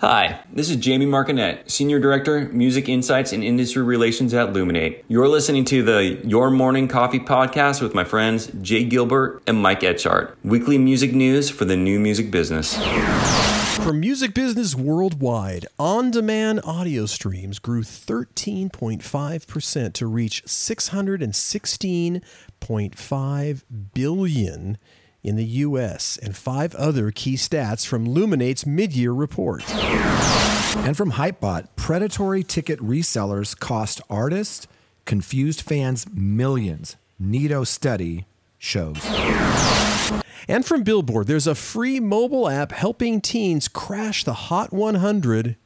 Hi, this is Jamie Markinet, Senior Director, Music Insights and Industry Relations at Luminate. You're listening to the Your Morning Coffee podcast with my friends Jay Gilbert and Mike Etchart. Weekly music news for the new music business. For music business worldwide, on demand audio streams grew 13.5% to reach 616.5 billion in the US and five other key stats from Luminate's mid-year report. And from Hypebot, predatory ticket resellers cost artists, confused fans millions. NITO study shows. And from Billboard, there's a free mobile app helping teens crash the Hot 100,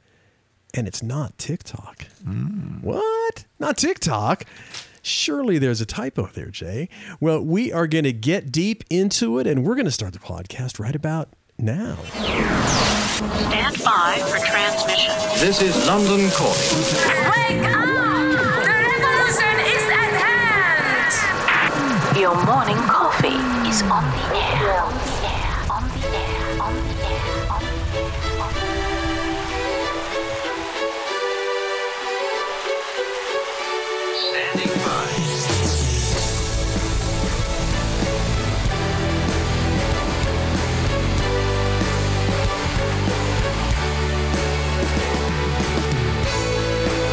and it's not TikTok. Mm. What? Not TikTok? Surely there's a typo there, Jay. Well, we are going to get deep into it, and we're going to start the podcast right about now. Stand by for transmission. This is London calling. Wake up! The revolution is at hand! Your morning coffee is on the air.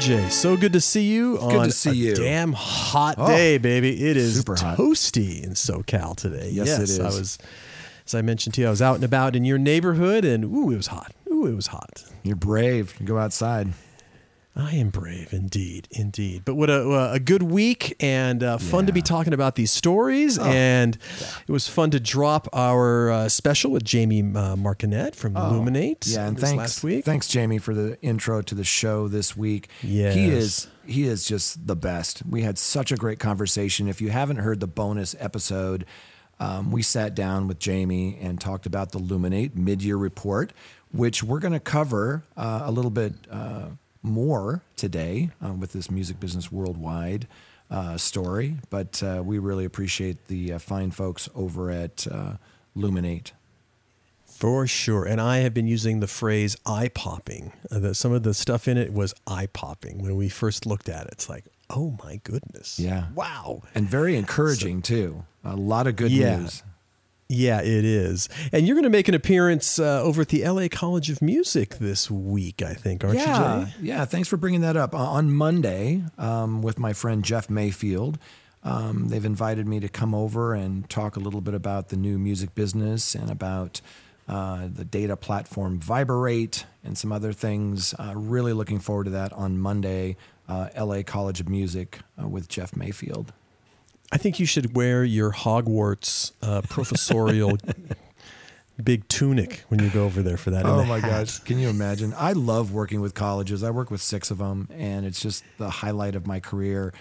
Jay, so good to see you Good on to see a you. damn hot Oh, day, baby. It is super hot. toasty in SoCal today. Yes, it is. I was, as I mentioned to you, I was out and about in your neighborhood, and ooh, it was hot. Ooh, it was hot. You're brave. You go outside. I am brave, indeed, indeed. But what a, a good week and uh, fun to be Oh. talking about these stories. and it was fun to drop our uh, special with Jamie uh, from Illuminate Oh. Yeah, and thanks, last week. thanks Jamie for the intro to the show this week. Yes. he is he is just the best. We had such a great conversation. If you haven't heard the bonus episode, um, we sat down with Jamie and talked about the Luminate mid-year report, which we're going to cover uh, a little bit uh, more today uh, with this music business worldwide. Uh, story, but uh, we really appreciate the uh, fine folks over at uh, Luminate. For sure. And I have been using the phrase eye popping. Uh, the, some of the stuff in it was eye popping when we first looked at it. It's like, oh my goodness. Yeah. Wow. and very encouraging too. A lot of good Yeah. news. Yeah, it is. And you're going to make an appearance uh, over at the LA College of Music this week, I think, aren't yeah, you, Jay? yeah. Thanks for bringing that up. Uh, on Monday, um, with my friend Jeff Mayfield, um, they've invited me to come over and talk a little bit about the new music business and about uh, the data platform Viberate and some other things. Uh, really looking forward to that on Monday. Uh, LA College of Music uh, with Jeff Mayfield. I think you should wear your Hogwarts uh, professorial big tunic when you go over there for that. Oh my hat. gosh. Can you imagine? I love working with colleges. I work with six of them, and it's just the highlight of my career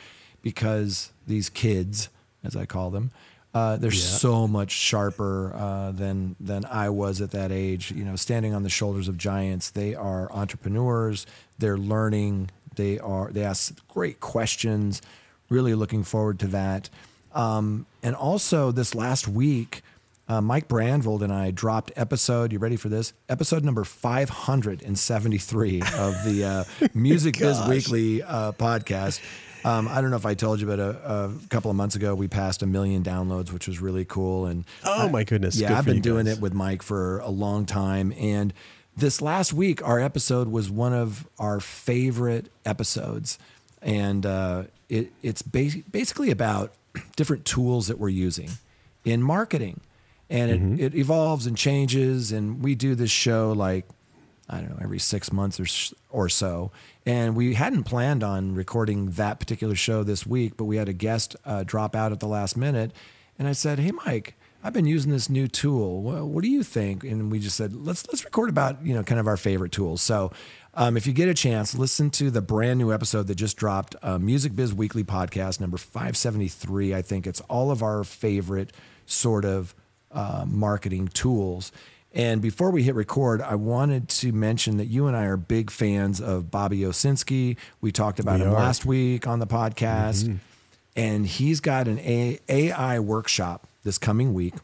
because these kids, as I call them, uh, they're so much sharper uh, than than I was at that age. You know, standing on the shoulders of giants. They are entrepreneurs. They're learning. They are. They ask great questions. Really looking forward to that. Um, and also this last week, uh, Mike Brandvold and I dropped episode. You ready for this? Episode number 573 of the uh, Music Biz Weekly uh, podcast. Um, I don't know if I told you, but a, a couple of months ago we passed a million downloads, which was really cool. And Oh, I- my goodness. yeah, Good I've been doing guys. it with Mike for a long time, and this last week our episode was one of our favorite episodes, and uh, it, it's ba- basically about different tools that we're using in marketing, and it, it evolves and changes. And we do this show like I don't know, every six months or, or so. And we hadn't planned on recording that particular show this week, but we had a guest uh, drop out at the last minute. And I said, Hey, Mike, I've been using this new tool. Well, what do you think? And we just said, let's, let's record about, you know, kind of our favorite tools. So um, if you get a chance, listen to the brand new episode that just dropped, uh, Music Biz Weekly podcast, number 573. I think it's all of our favorite sort of uh, marketing tools. And before we hit record, I wanted to mention that you and I are big fans of Bobby Owsinski. We talked about We him are. last week on the podcast. And he's got an A- AI workshop this coming week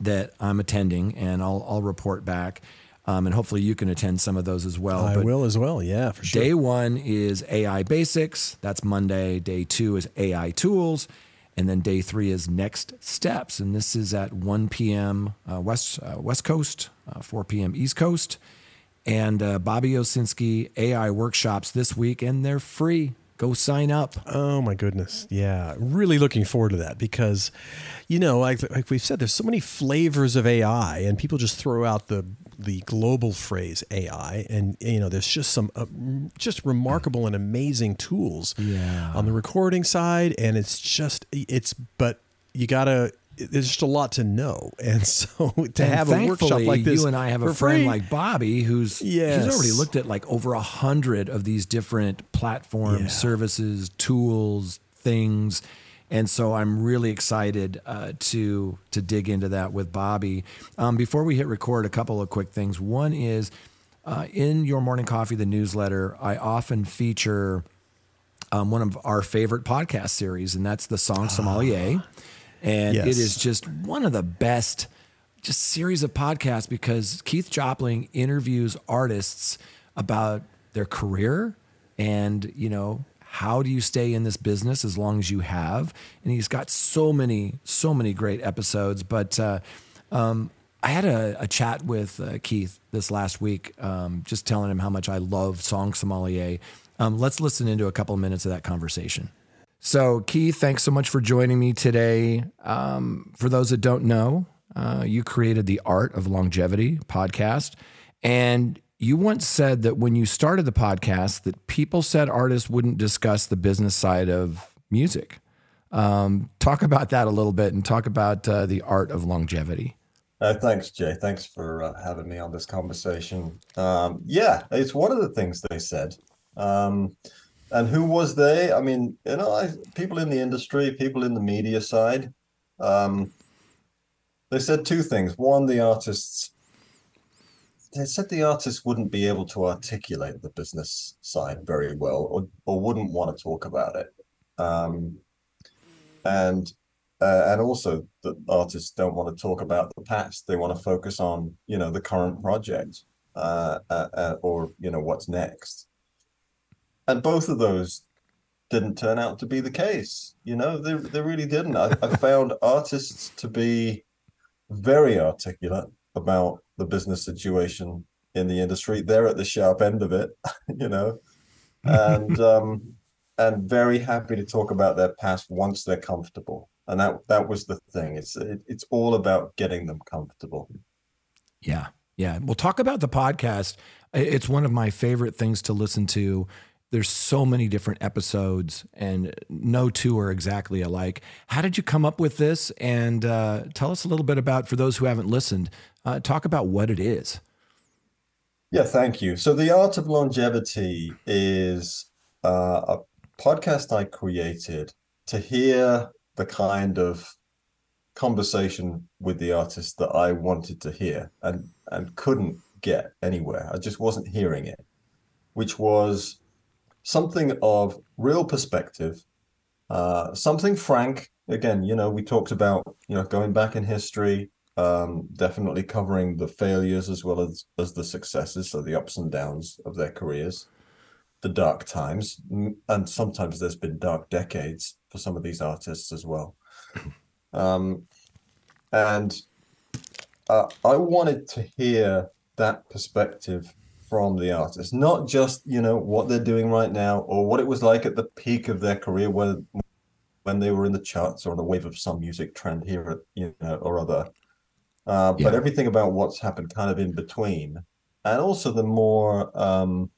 that I'm attending, and I'll, I'll report back. Um, and hopefully you can attend some of those as well. I But will as well. Yeah, for sure. Day one is AI basics. That's Monday. Day two is AI tools. And then day three is next steps. And this is at 1 p.m. Uh, West, uh, West Coast, uh, 4 p.m. East Coast. And uh, Bobby Owsinski AI workshops this week, and they're free. Go sign up. Oh my goodness. Yeah. Really looking forward to that because, you know, like, like we've said, there's so many flavors of AI and people just throw out the, the global phrase AI. And, you know, there's just some uh, just remarkable and amazing tools Yeah. on the recording side. And it's just, it's, but you got to, there's just a lot to know. And so to And have a workshop like this. you and I have a friend free- like Bobby who's Yes. he's already looked at like over a hundred of these different platforms, Yeah. services, tools, things. And so I'm really excited uh, to to dig into that with Bobby. Um, before we hit record, a couple of quick things. One is uh, in your morning coffee, the newsletter. I often feature um, one of our favorite podcast series, and that's the Song Sommelier. And Yes. it is just one of the best just series of podcasts because Keith Jopling interviews artists about their career and, you know, how do you stay in this business as long as you have? And he's got so many, so many great episodes. But uh, um, I had a, a chat with uh, Keith this last week, um, just telling him how much I love Song Sommelier. Um, let's listen into a couple of minutes of that conversation. So, Keith, thanks so much for joining me today. Um, for those that don't know, uh, you created the Art of Longevity podcast, and you once said that when you started the podcast, that people said artists wouldn't discuss the business side of music. Um, talk about that a little bit, and talk about uh, the Art of Longevity. Uh, thanks, Jay. Thanks for uh, having me on this conversation. Um, yeah, it's one of the things they said. Um, and who was they? I mean, you know, I, people in the industry, people in the media side. Um, they said two things. One, the artists. They said the artists wouldn't be able to articulate the business side very well, or or wouldn't want to talk about it. Um, and uh, and also that artists don't want to talk about the past. They want to focus on you know the current project uh, uh, uh, or you know what's next. And both of those didn't turn out to be the case you know? They, they really didn't. I, I found artists to be very articulate about the business situation in the industry they're at the sharp end of it you know and um and very happy to talk about their past once they're comfortable and that that was the thing it's it, it's all about getting them comfortable Yeah. Yeah. We'll talk about the podcast. It's one of my favorite things to listen to. There's so many different episodes, and no two are exactly alike. How did you come up with this? And uh, tell us a little bit about, for those who haven't listened, uh, talk about what it is. yeah thank you so the art of longevity is uh, a podcast i created to hear the kind of conversation with the artist that i wanted to hear and and couldn't get anywhere i just wasn't hearing it which was something of real perspective, uh, something frank. Again, you know, we talked about you know going back in history, um, definitely covering the failures as well as as the successes, so the ups and downs of their careers, the dark times, and sometimes there's been dark decades for some of these artists as well. Um, and uh, I wanted to hear that perspective from the artist, not just you know what they're doing right now or what it was like at the peak of their career when when they were in the charts or on the wave of some music trend here, you know, or other. Uh, Yeah. But everything about what's happened kind of in between, and also the more um,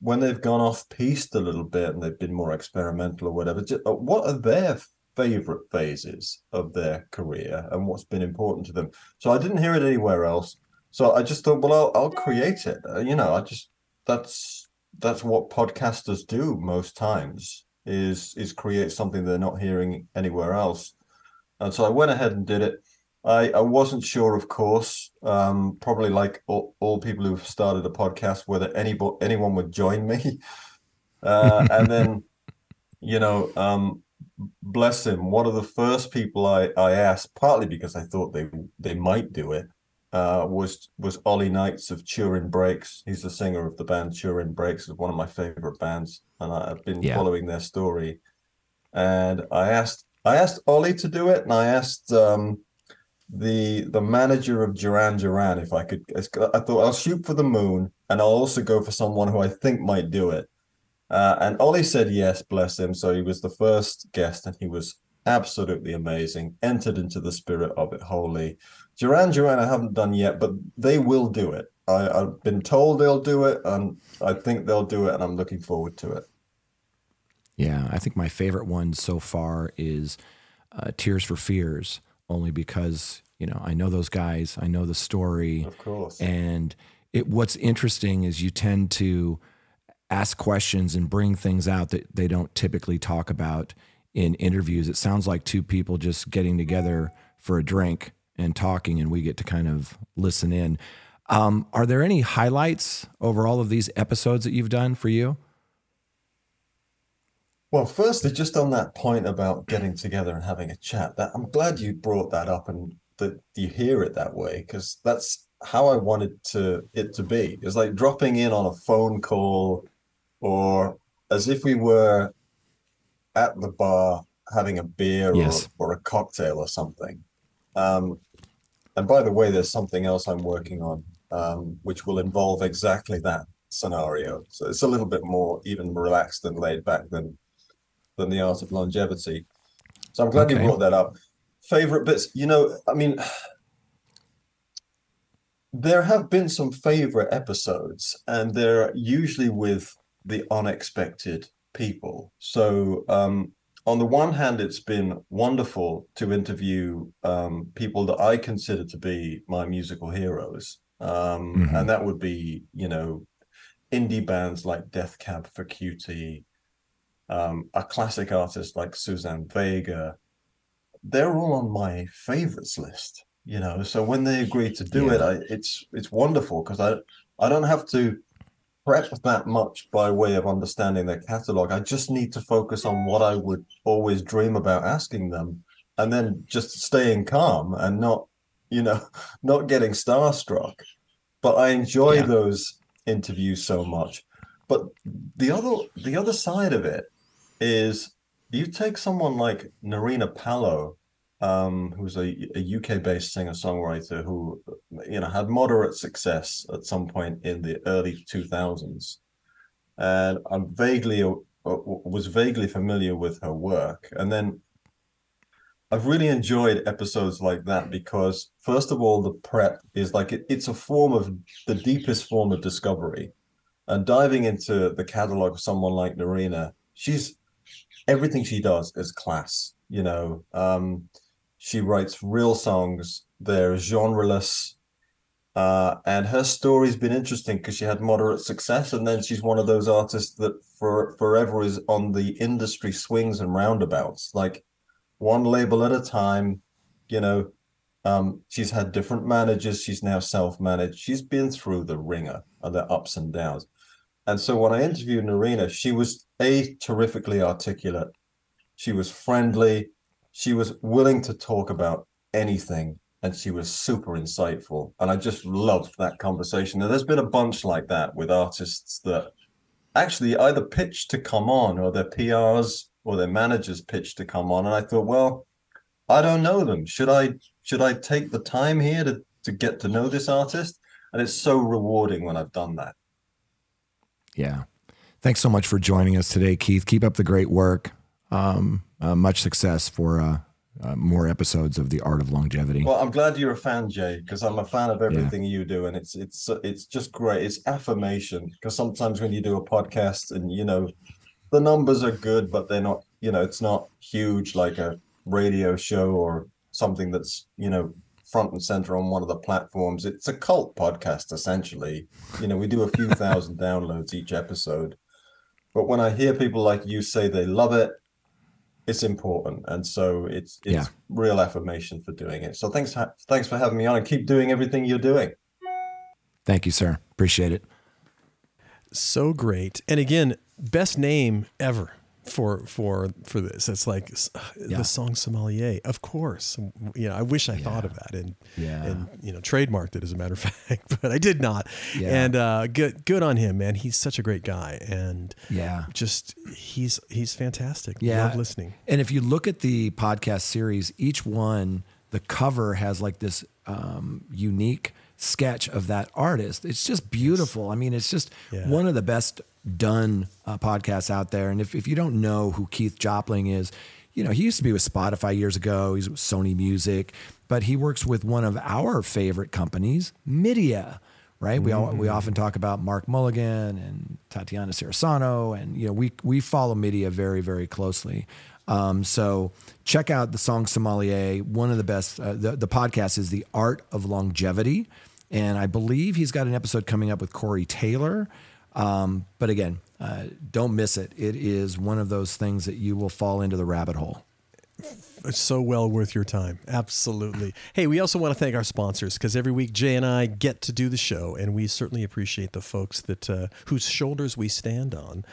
when they've gone off piste a little bit and they've been more experimental or whatever. ju- uh, What are their favorite phases of their career and what's been important to them? So I didn't hear it anywhere else. So I just thought, well, I'll, I'll create it. Uh, you know, I just that's that's what podcasters do most times is is create something they're not hearing anywhere else. And so I went ahead and did it. I, I wasn't sure, of course, um, probably like all, all people who've started a podcast, whether anybody anyone would join me. Uh, and then, you know, um, bless him, one of the first people I, I asked, partly because I thought they they might do it, uh, was was Ollie Knights of Turin Brakes. He's the singer of the band Turin Brakes, is one of my favorite bands, and I've been Yeah. following their story. And I asked I asked Ollie to do it, and I asked um, the the manager of Duran Duran if I could. I thought I'll shoot for the moon, and I'll also go for someone who I think might do it. Uh, and Ollie said yes, bless him. So he was the first guest, and he was absolutely amazing. Entered into the spirit of it wholly. Duran Duran, I haven't done yet, but they will do it. I, I've been told they'll do it, and I think they'll do it, and I'm looking forward to it. Yeah, I think my favorite one so far is uh, Tears for Fears, only because you know I know those guys, I know the story, Of course. and it. What's interesting is you tend to ask questions and bring things out that they don't typically talk about in interviews. It sounds like two people just getting together for a drink and talking, and we get to kind of listen in. Um, are there any highlights over all of these episodes that you've done for you? Well, firstly, just on that point about getting together and having a chat, that I'm glad you brought that up and that you hear it that way because that's how I wanted to it to be. It's like dropping in on a phone call or as if we were at the bar having a beer Yes. or, or a cocktail or something. Um, and by the way, there's something else I'm working on, um, which will involve exactly that scenario. So it's a little bit more even relaxed and laid back than than the art of longevity. So I'm glad Okay. you brought that up. Favorite bits, you know, I mean, there have been some favorite episodes, and they're usually with the unexpected people. So, um, on the one hand, it's been wonderful to interview um, people that I consider to be my musical heroes. Um, Mhm. And that would be, you know, indie bands like Death Cab for Cutie, um, a classic artist like Suzanne Vega. They're all on my favorites list, you know. So when they agree to do it, I, it's it's wonderful because I I don't have to prep that much by way of understanding their catalog. I just need to focus on what I would always dream about asking them, and then just staying calm and not, you know, not getting starstruck. But I enjoy Yeah. those interviews so much. But the other the other side of it is you take someone like Nerina Pallot, um, who's a, a UK-based singer-songwriter who, you know, had moderate success at some point in the early 2000s, and I'm vaguely uh, was vaguely familiar with her work, and then I've really enjoyed episodes like that because, first of all, the prep is like it, it's a form of the deepest form of discovery. And diving into the catalog of someone like Nerina, she's everything she does is class. You know, um, she writes real songs, they're genreless. Uh, and her story's been interesting because she had moderate success, and then she's one of those artists that for forever is on the industry swings and roundabouts. Like one label at a time. You know, um, she's had different managers. She's now self-managed. She's been through the ringer and the ups and downs. And so when I interviewed Nerina, she was a terrifically articulate. She was friendly. She was willing to talk about anything, and she was super insightful. And I just loved that conversation. And there's been a bunch like that with artists that actually either pitched to come on or their PRs or their managers pitched to come on. And I thought, well, I don't know them. Should I should I take the time here to, to get to know this artist? And it's so rewarding when I've done that. Yeah. Thanks so much for joining us today, Keith. Keep up the great work. Um, uh, much success for uh, uh, more episodes of the Art of Longevity. Well, I'm glad you're a fan, Jay, because I'm a fan of everything you do, and it's it's it's just great. It's affirmation because sometimes when you do a podcast and you know the numbers are good, but they're not. You know, it's not huge like a radio show or something that's you know front and center on one of the platforms. It's a cult podcast essentially. You know, we do a few thousand downloads each episode, but when I hear people like you say they love it, it's important, and so it's it's Yeah. real affirmation for doing it. So thanks ha- thanks for having me on, and keep doing everything you're doing. Thank you, sir. Appreciate it. so great. And again, best name ever for for for this. It's like Yeah. the song sommelier. Of course, you know. I wish I thought of that and Yeah. and you know trademarked it as a matter of fact, but I did not. Yeah. And uh, good good on him, man. He's such a great guy, and Yeah. just he's he's fantastic. Yeah. Love listening. And if you look at the podcast series, each one, the cover has like this um, unique sketch of that artist. It's just beautiful. I mean, it's just Yeah. one of the best done uh, podcasts out there. And if, if you don't know who Keith Jopling is, you know, he used to be with Spotify years ago. He's with Sony Music, but he works with one of our favorite companies, Midia. Right, we all, we often talk about Mark Mulligan and Tatiana Cirisano, and you know we we follow Midia very very closely. Um, so check out the song Sommelier. One of the best. Uh, the the podcast is the Art of Longevity, and I believe he's got an episode coming up with Corey Taylor. Um, but again, uh, don't miss it. It is one of those things that you will fall into the rabbit hole. It's so well worth your time. Absolutely. Hey, we also want to thank our sponsors because every week Jay and I get to do the show, and we certainly appreciate the folks that uh, whose shoulders we stand on.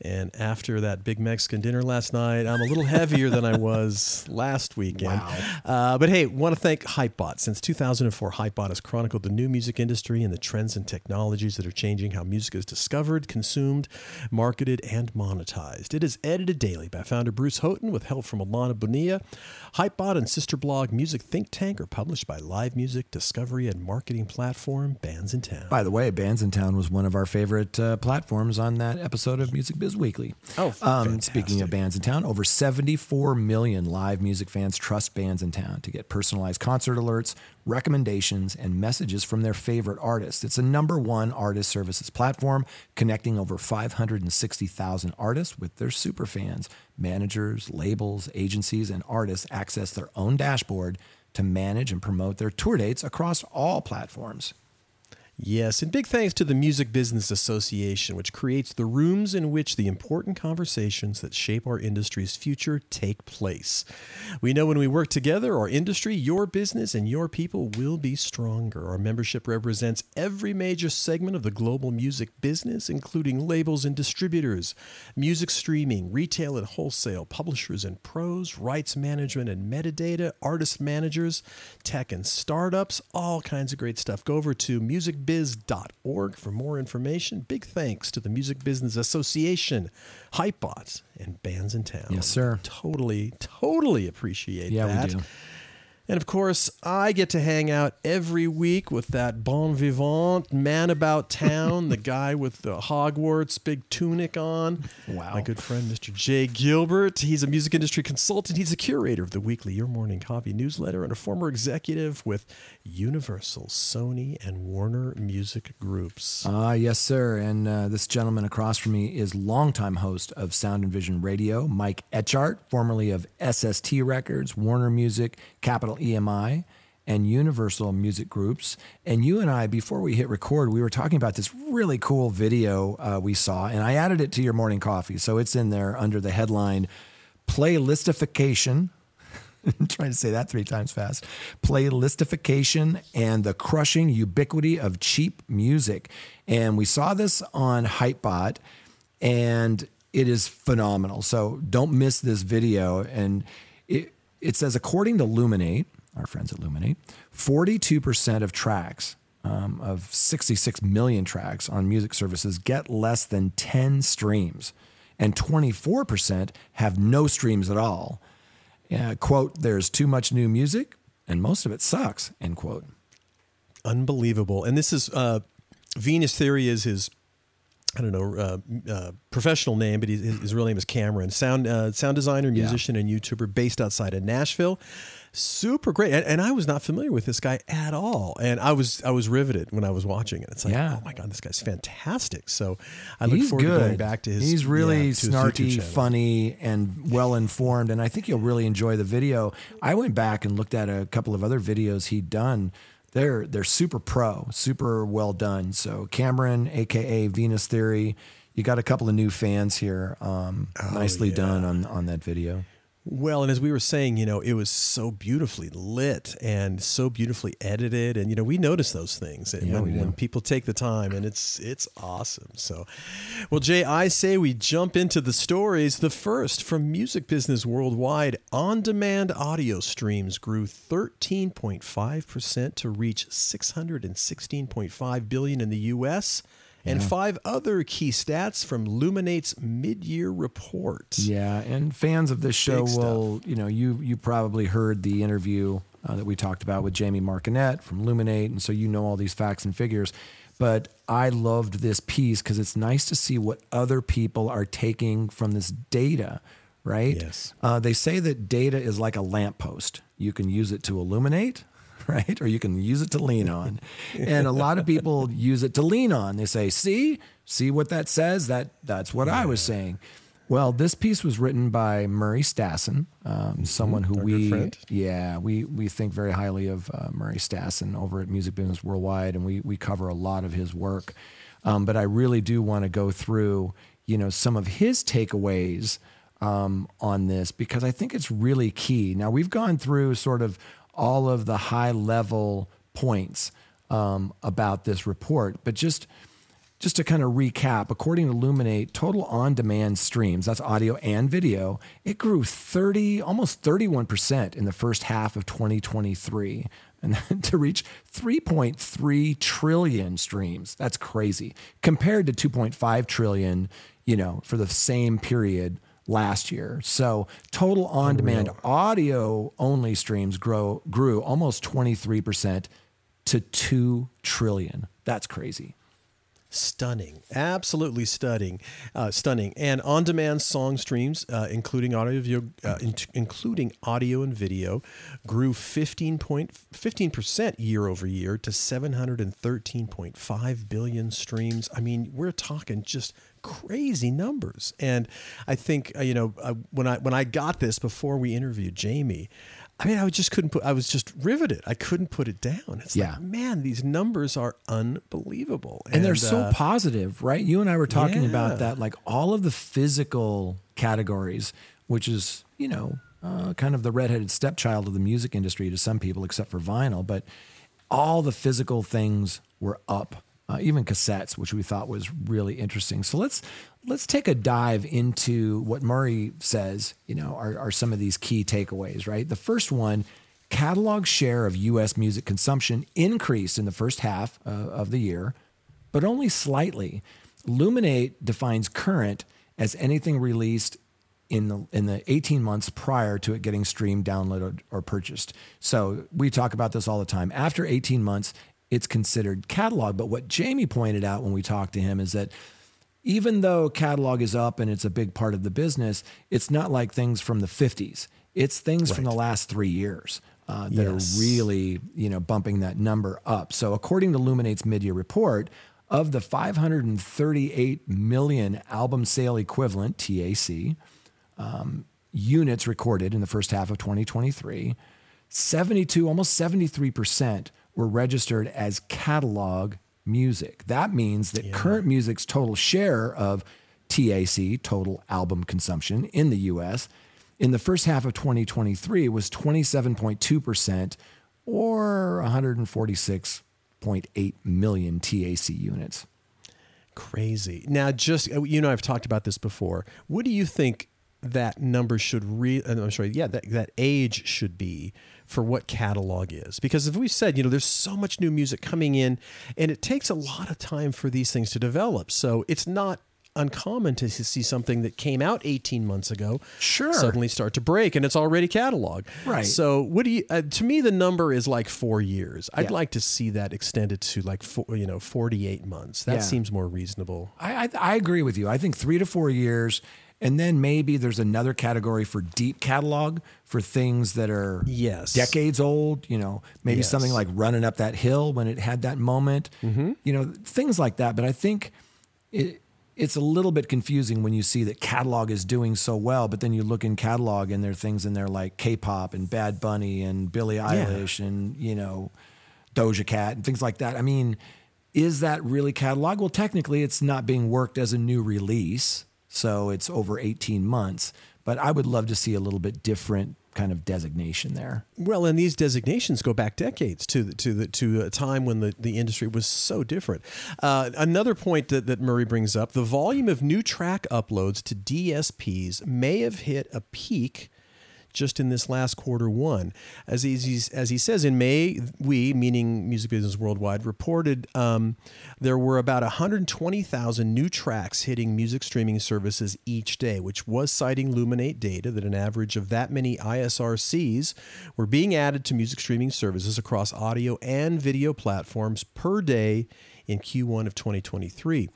And after that big Mexican dinner last night, I'm a little heavier than I was last weekend. Uh, but hey, want to thank Hypebot. Since 2004, Hypebot has chronicled the new music industry and the trends and technologies that are changing how music is discovered, consumed, marketed, and monetized. It is edited daily by founder Bruce Houghton with help from Alana Bonilla. Hypebot and sister blog Music Think Tank are published by live music discovery and marketing platform Bandsintown. By the way, Bandsintown was one of our favorite uh, platforms on that episode of Music Weekly. Oh, um, speaking of. Bandsintown, over 74 million live music fans trust Bandsintown to get personalized concert alerts, recommendations, and messages from their favorite artists. It's a number one artist services platform connecting over 560,000 artists with their super fans. Managers, labels, agencies, and artists access their own dashboard to manage and promote their tour dates across all platforms. Yes, and big thanks to the Music Business Association, which creates the rooms in which the important conversations that shape our industry's future take place. We know when we work together, our industry, your business, and your people will be stronger. Our membership represents every major segment of the global music business, including labels and distributors, music streaming, retail and wholesale, publishers and pros, rights management and metadata, artist managers, tech and startups, all kinds of great stuff. Go over to musicbiz.org for more information. Big thanks to the Music Business Association, Hypebots, and Bandsintown. Yes, sir. Totally, totally appreciate Yeah, that. we do. And of course, I get to hang out every week with that bon vivant man about town, the guy with the Hogwarts big tunic on. Wow. My good friend, Mr. Jay Gilbert. He's a music industry consultant. He's a curator of the weekly Your Morning Coffee newsletter and a former executive with Universal, Sony, and Warner Music Groups. Ah, yes, sir. And uh, this gentleman across from me is longtime host of Sound and Vision Radio, Mike Etchart, formerly of SST Records, Warner Music, Capitol EMI, and Universal Music Groups. And you and I, before we hit record, we were talking about this really cool video uh, we saw, and I added it to your morning coffee. So it's in there under the headline Playlistification. I'm trying to say that three times fast. Playlistification and the crushing ubiquity of cheap music. And we saw this on Hypebot, and it is phenomenal. So don't miss this video. And it, it says, according to Luminate, our friends at Luminate, 42% of tracks um, of 66 million tracks on music services get less than 10 streams, and 24% have no streams at all. Uh, quote, there's too much new music and most of it sucks, end quote. Unbelievable. And this is uh, Venus Theory is his I don't know, uh, uh, professional name, but his his real name is Cameron. Sound uh, sound designer, musician, and YouTuber based outside of Nashville. Super great, and, and I was not familiar with this guy at all, and I was I was riveted when I was watching it. It's like, Yeah. oh my god, this guy's fantastic. So I look He's forward good. to going back to his. He's really yeah, to his YouTube snarky, funny, and well informed. And I think you'll really enjoy the video. I went back and looked at a couple of other videos he'd done. They're they're super pro, super well done. So Cameron, aka Venus Theory, you got a couple of new fans here. Um, Oh, nicely done on on that video. Well, and as we were saying, you know, it was so beautifully lit and so beautifully edited, and you know, we notice those things Yeah, when, when people take the time, and it's it's awesome. So, well, Jay, I say we jump into the stories. The first from Music Business Worldwide: on-demand audio streams grew 13.5 percent to reach 616.5 billion in the U.S. And five other key stats from Luminate's mid-year report. Yeah, and fans of this show Big stuff. will, you know, you you probably heard the interview uh, that we talked about with Jamie Markinette from Luminate, and so you know all these facts and figures. But I loved this piece because it's nice to see what other people are taking from this data, right? Yes. Uh, they say that data is like a lamppost. You can use it to illuminate, right? Or you can use it to lean on. and a lot of people use it to lean on. They say, see, see what that says? That that's what I was saying. Well, this piece was written by Murray Stassen, um, someone who Mm-hmm. Our we, yeah, we we think very highly of uh, Murray Stassen over at Music Business Worldwide, and we we cover a lot of his work. Um, but I really do want to go through, you know, some of his takeaways um, on this because I think it's really key. Now we've gone through sort of all of the high level points um, about this report, but just just to kind of recap, according to Luminate, total on-demand streams, that's audio and video, it grew 30, almost 31% in the first half of 2023 and to reach 3.3 trillion streams. That's crazy. Compared to 2.5 trillion, you know, for the same period last year. So total on-demand audio only streams grow grew almost 23% to 2 trillion. That's crazy. Stunning, absolutely stunning, uh, stunning, and on-demand song streams, uh, including audio, uh, in- including audio and video, grew 15 percent year over year to seven hundred and thirteen point five billion streams. I mean, we're talking just crazy numbers, and I think uh, you know uh, when I when I got this before we interviewed Jamie. I mean, I just couldn't put. I was just riveted. I couldn't put it down. It's Yeah. like, man, these numbers are unbelievable, and they're so uh, positive, right? You and I were talking yeah. about that, like all of the physical categories, which is, you know, uh, kind of the redheaded stepchild of the music industry to some people, except for vinyl. But all the physical things were up, uh, even cassettes, which we thought was really interesting. So let's let's take a dive into what Murray says. You know, are, are some of these key takeaways, right? The first one. Catalog share of U.S. music consumption increased in the first half uh, of the year, but only slightly. Luminate defines current as anything released in the in the 18 months prior to it getting streamed, downloaded, or purchased. So we talk about this all the time. After 18 months, it's considered catalog. But what Jamie pointed out when we talked to him is that even though catalog is up and it's a big part of the business, it's not like things from the 50s. It's things from the last three years uh, that Yes. are really, you know, bumping that number up. So according to Luminate's mid-year report, of the 538 million album sale equivalent (TAC) um, units recorded in the first half of 2023, 72, almost 73 percent were registered as catalog music. That means that current music's total share of TAC, total album consumption in the US, in the first half of 2023 was 27.2%, or 146.8 million TAC units. crazy. Now, just uh, you know, I've talked about this before. What do you think that number should re? uh, I'm sorry, yeah, that that age should be for what catalog is? Because as we said, you know, there's so much new music coming in, and it takes a lot of time for these things to develop, so it's not uncommon to see something that came out 18 months ago Sure. suddenly start to break and it's already cataloged. Right. So, what do you? Uh, to me, the number is like four years. I'd Yeah. like to see that extended to like four, you know 48 months. That Yeah. seems more reasonable. I, I I agree with you. I think three to four years, and then maybe there's another category for deep catalog for things that are Yes. decades old. You know, maybe Yes. something like running up that hill when it had that moment. Mm-hmm. You know, things like that. But I think it. It's a little bit confusing when you see that catalog is doing so well, but then you look in catalog and there are things in there like K-pop and Bad Bunny and Billie Eilish and you know Doja Cat and things like that. I mean, is that really catalog? Well, technically, it's not being worked as a new release, so it's over 18 months. But I would love to see a little bit different kind of designation there. Well, and these designations go back decades to the, to the, to a time when the, the industry was so different. Uh, another point that, that Murray brings up: the volume of new track uploads to DSPs may have hit a peak just in this last quarter one. As he, as he says, in May, we, meaning Music Business Worldwide, reported um, there were about 120,000 new tracks hitting music streaming services each day, which was citing Luminate data that an average of that many ISRCs were being added to music streaming services across audio and video platforms per day in Q1 of 2023.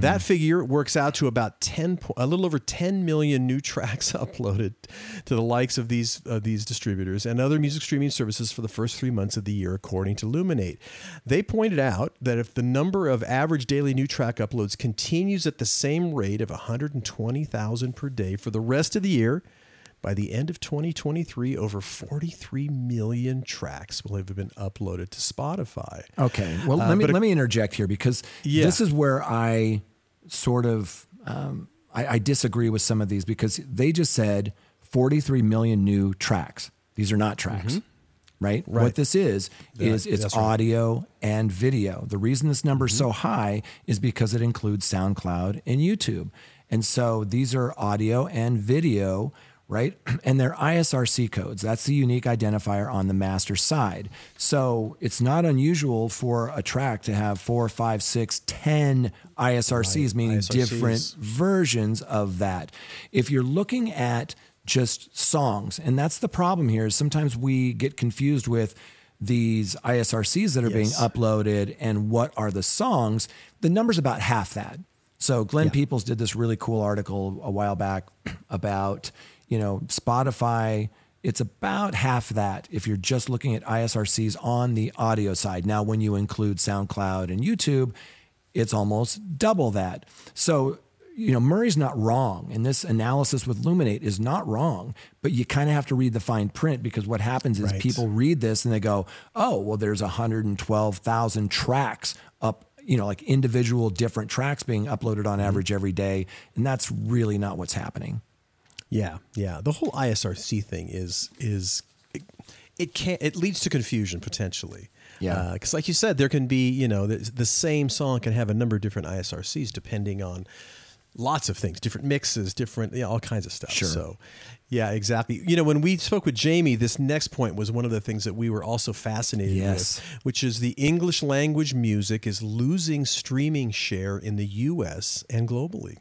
That figure works out to about 10 a little over 10 million new tracks uploaded to the likes of these uh, these distributors and other music streaming services for the first 3 months of the year according to Luminate. They pointed out that if the number of average daily new track uploads continues at the same rate of 120,000 per day for the rest of the year, by the end of 2023, over 43 million tracks will have been uploaded to Spotify. Okay. Well, Uh, let me let me interject here because Yeah. this is where I sort of um, I, I disagree with some of these because they just said 43 million new tracks. These are not tracks. Right? Mm-hmm. Right. What this is is it's that's right. audio and video. The reason this number is Mm-hmm. so high is because it includes SoundCloud and YouTube. And so these are audio and video, right? And they're ISRC codes. That's the unique identifier on the master side. So it's not unusual for a track to have four, five, six, ten ISRCs, meaning ISRCs. different versions of that. If you're looking at just songs, and that's the problem here, is sometimes we get confused with these ISRCs that are being uploaded and what are the songs. The number's about half that. So Glenn Peoples did this really cool article a while back about, you know, Spotify. It's about half that if you're just looking at ISRCs on the audio side. Now, when you include SoundCloud and YouTube, it's almost double that. So, you know, Murray's not wrong. And this analysis with Luminate is not wrong, but you kind of have to read the fine print because what happens is Right. people read this and they go, oh, well, there's 112,000 tracks up, you know, like individual different tracks being uploaded on mm-hmm. average every day. And that's really not what's happening. Yeah, yeah. The whole ISRC thing is is it, it can it leads to confusion potentially. Yeah. Uh, because like you said, there can be you know the, the same song can have a number of different ISRCs depending on lots of things, different mixes, different yeah, all kinds of stuff. Sure. So, yeah, exactly. You know, when we spoke with Jamie, this next point was one of the things that we were also fascinated Yes. with, which is the English language music is losing streaming share in the U.S. and globally.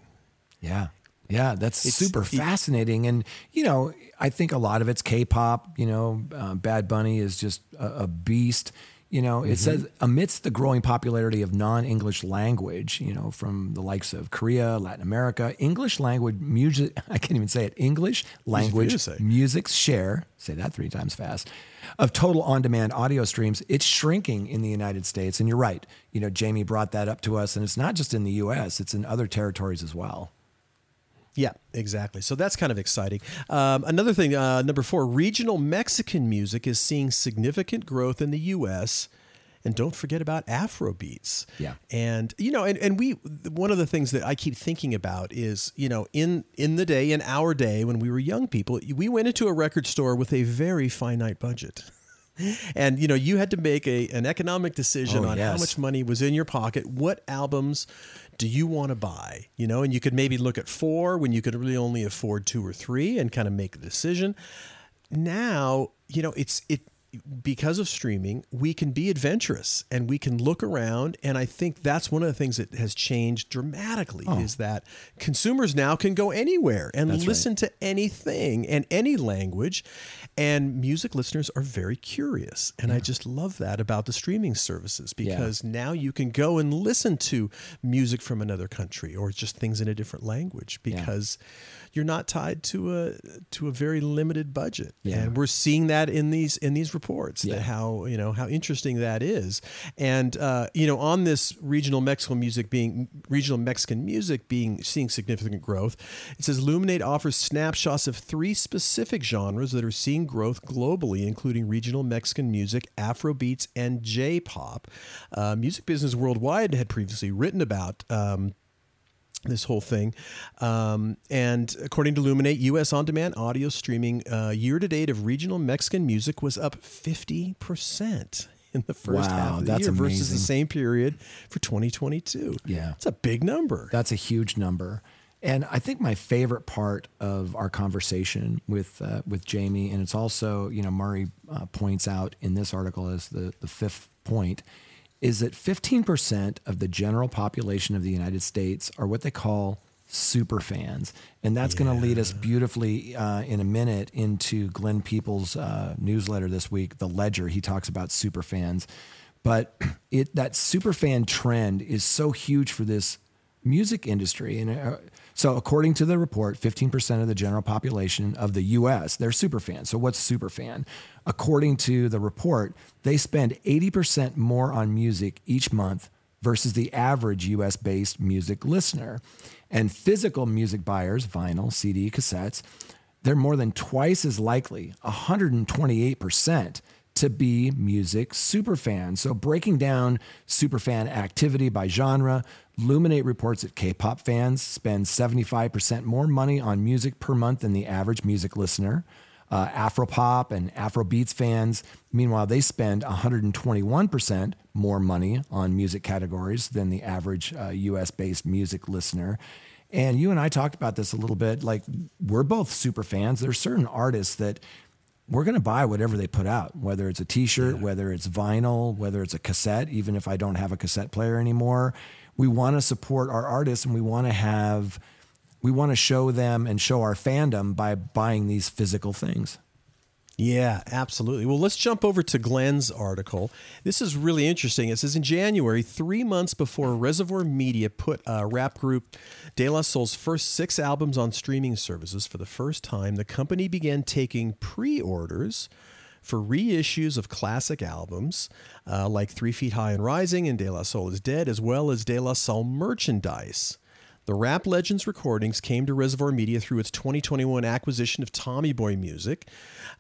Yeah. Yeah, that's It's- super fascinating. And, you know, I think a lot of it's K pop. You know, uh, Bad Bunny is just a, a beast. You know, it says amidst the growing popularity of non English language, you know, from the likes of Korea, Latin America, English language music, I can't even say it, English language music's share, say that three times fast, of total on demand audio streams, it's shrinking in the United States. And you're right. You know, Jamie brought that up to us, and it's not just in the US, it's in other territories as well. Yeah, exactly. So that's kind of exciting. Um, another thing, uh, number four, regional Mexican music is seeing significant growth in the U.S. And don't forget about Afro beats. Yeah. And you know, and, and we one of the things that I keep thinking about is, you know, in in the day, in our day when we were young people, we went into a record store with a very finite budget. And you know, you had to make a an economic decision Oh, on how much money was in your pocket. What albums do you want to buy? You know, and you could maybe look at four when you could really only afford two or three and kind of make a decision. Now, you know, it's it because of streaming, we can be adventurous and we can look around. And I think that's one of the things that has changed dramatically oh. is that consumers now can go anywhere and That's right. listen to anything and any language. And music listeners are very curious. And I just love that about the streaming services because now you can go and listen to music from another country or just things in a different language because you're not tied to a to a very limited budget. Yeah. And we're seeing that in these in these reports Yeah. that how you know how interesting that is. And uh, you know on this regional Mexican music being regional Mexican music being seeing significant growth, it says Luminate offers snapshots of three specific genres that are seeing growth globally, including regional Mexican music, Afro beats, and J-pop. Uh, music Business Worldwide had previously written about. Um, this whole thing. Um, and according to Luminate, U.S. on demand audio streaming uh, year to date of regional Mexican music was up 50% in the first Wow, half of the that's year versus the same period for 2022. Yeah. It's a big number. That's a huge number. And I think my favorite part of our conversation with uh, with Jamie, and it's also you know Murray uh, points out in this article as the the fifth point, is that 15% of the general population of the United States are what they call super fans, and that's going to lead us beautifully uh, in a minute into Glenn Peoples' uh, newsletter this week, The Ledger. He talks about super fans, but it that super fan trend is so huge for this music industry. And uh, so, according to the report, 15% of the general population of the US, they're super fans. So, what's super fan? According to the report, they spend 80% more on music each month versus the average US based music listener. And physical music buyers, vinyl, CD, cassettes, they're more than twice as likely, 128%, to be music superfans. So, breaking down superfan activity by genre, Luminate reports that K pop fans spend 75% more money on music per month than the average music listener. Uh, Afropop and Afrobeats fans, meanwhile, they spend 121% more money on music categories than the average uh, US based music listener. And you and I talked about this a little bit. Like, we're both super fans. There's certain artists that we're going to buy whatever they put out, whether it's a t-shirt, whether it's vinyl, whether it's a cassette, even if I don't have a cassette player anymore. We want to support our artists and we want to have, we want to show them and show our fandom by buying these physical things. Yeah, absolutely. Well, let's jump over to Glenn's article. This is really interesting. It says in January, three months before Reservoir Media put uh, rap group De La Soul's first six albums on streaming services for the first time, the company began taking pre orders for reissues of classic albums uh, like Three Feet High and Rising and De La Soul is Dead, as well as De La Soul merchandise. The Rap Legends recordings came to Reservoir Media through its 2021 acquisition of Tommy Boy Music,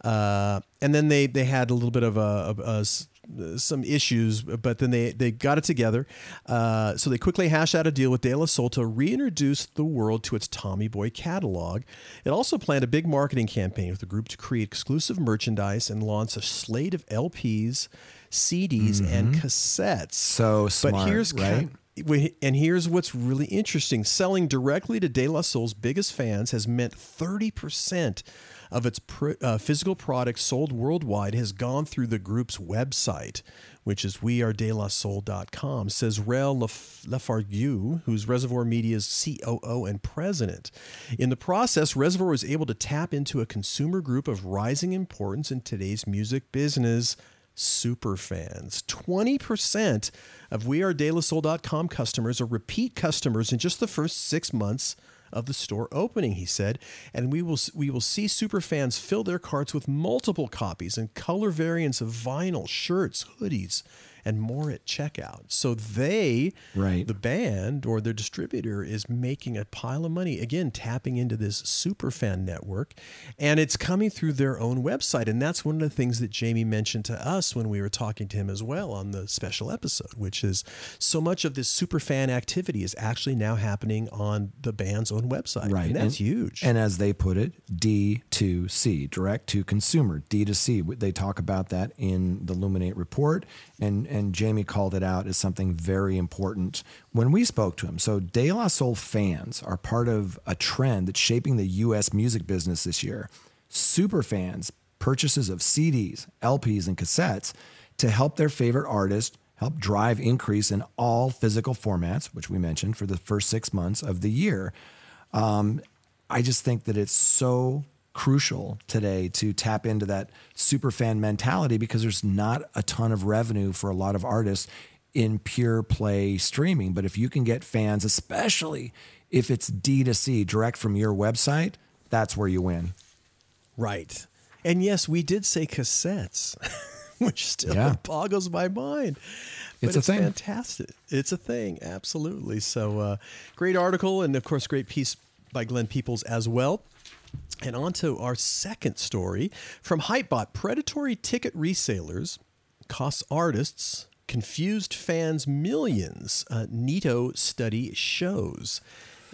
uh, and then they they had a little bit of a, a- a some issues, but then they they got it together. Uh, so they quickly hashed out a deal with De La Soul to reintroduce the world to its Tommy Boy catalog. It also planned a big marketing campaign with the group to create exclusive merchandise and launch a slate of LPs, CDs, and cassettes. So smart, But here's right? And here's what's really interesting selling directly to De La Soul's biggest fans has meant 30% of its pr- uh, physical products sold worldwide has gone through the group's website, which is wearedelasoul.com, says Rell Laf- Lafargue, who's Reservoir Media's COO and president. In the process, Reservoir was able to tap into a consumer group of rising importance in today's music business super fans. 20% of wearedelasoul.com customers are repeat customers in just the first six months of the store opening, he said. And we will we will see super fans fill their carts with multiple copies and color variants of vinyl, shirts, hoodies, and more at checkout. So they, Right. the band or their distributor, is making a pile of money again, tapping into this super fan network, and it's coming through their own website. And that's one of the things that Jamie mentioned to us when we were talking to him as well on the special episode, which is so much of this super fan activity is actually now happening on the band's own website. Right. and that's huge. And as they put it, D2C, direct to consumer, D2C. They talk about that in the Luminate report. And, and Jamie called it out as something very important when we spoke to him. So, De La Soul fans are part of a trend that's shaping the U.S. music business this year. Super fans purchases of CDs, LPs, and cassettes to help their favorite artist help drive increase in all physical formats, which we mentioned for the first six months of the year. Um, I just think that it's so crucial today to tap into that super fan mentality because there's not a ton of revenue for a lot of artists in pure play streaming. But if you can get fans, especially if it's D2C direct from your website, that's where you win. Right. And yes, we did say cassettes, which still Yeah. boggles my mind. But It's a thing. fantastic. It's a thing, absolutely. So, uh, great article, and of course, great piece by Glenn Peoples as well. And on to our second story from Hypebot Predatory ticket resellers costs artists, confused fans millions, uh, NITO study shows.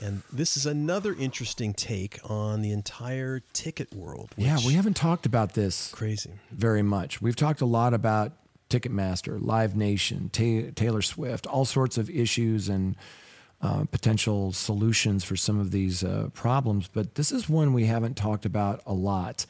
And this is another interesting take on the entire ticket world. Yeah, we haven't talked about this Crazy. very much. We've talked a lot about Ticketmaster, Live Nation, Ta- Taylor Swift, all sorts of issues and uh, potential solutions for some of these uh, problems. But this is one we haven't talked about a lot.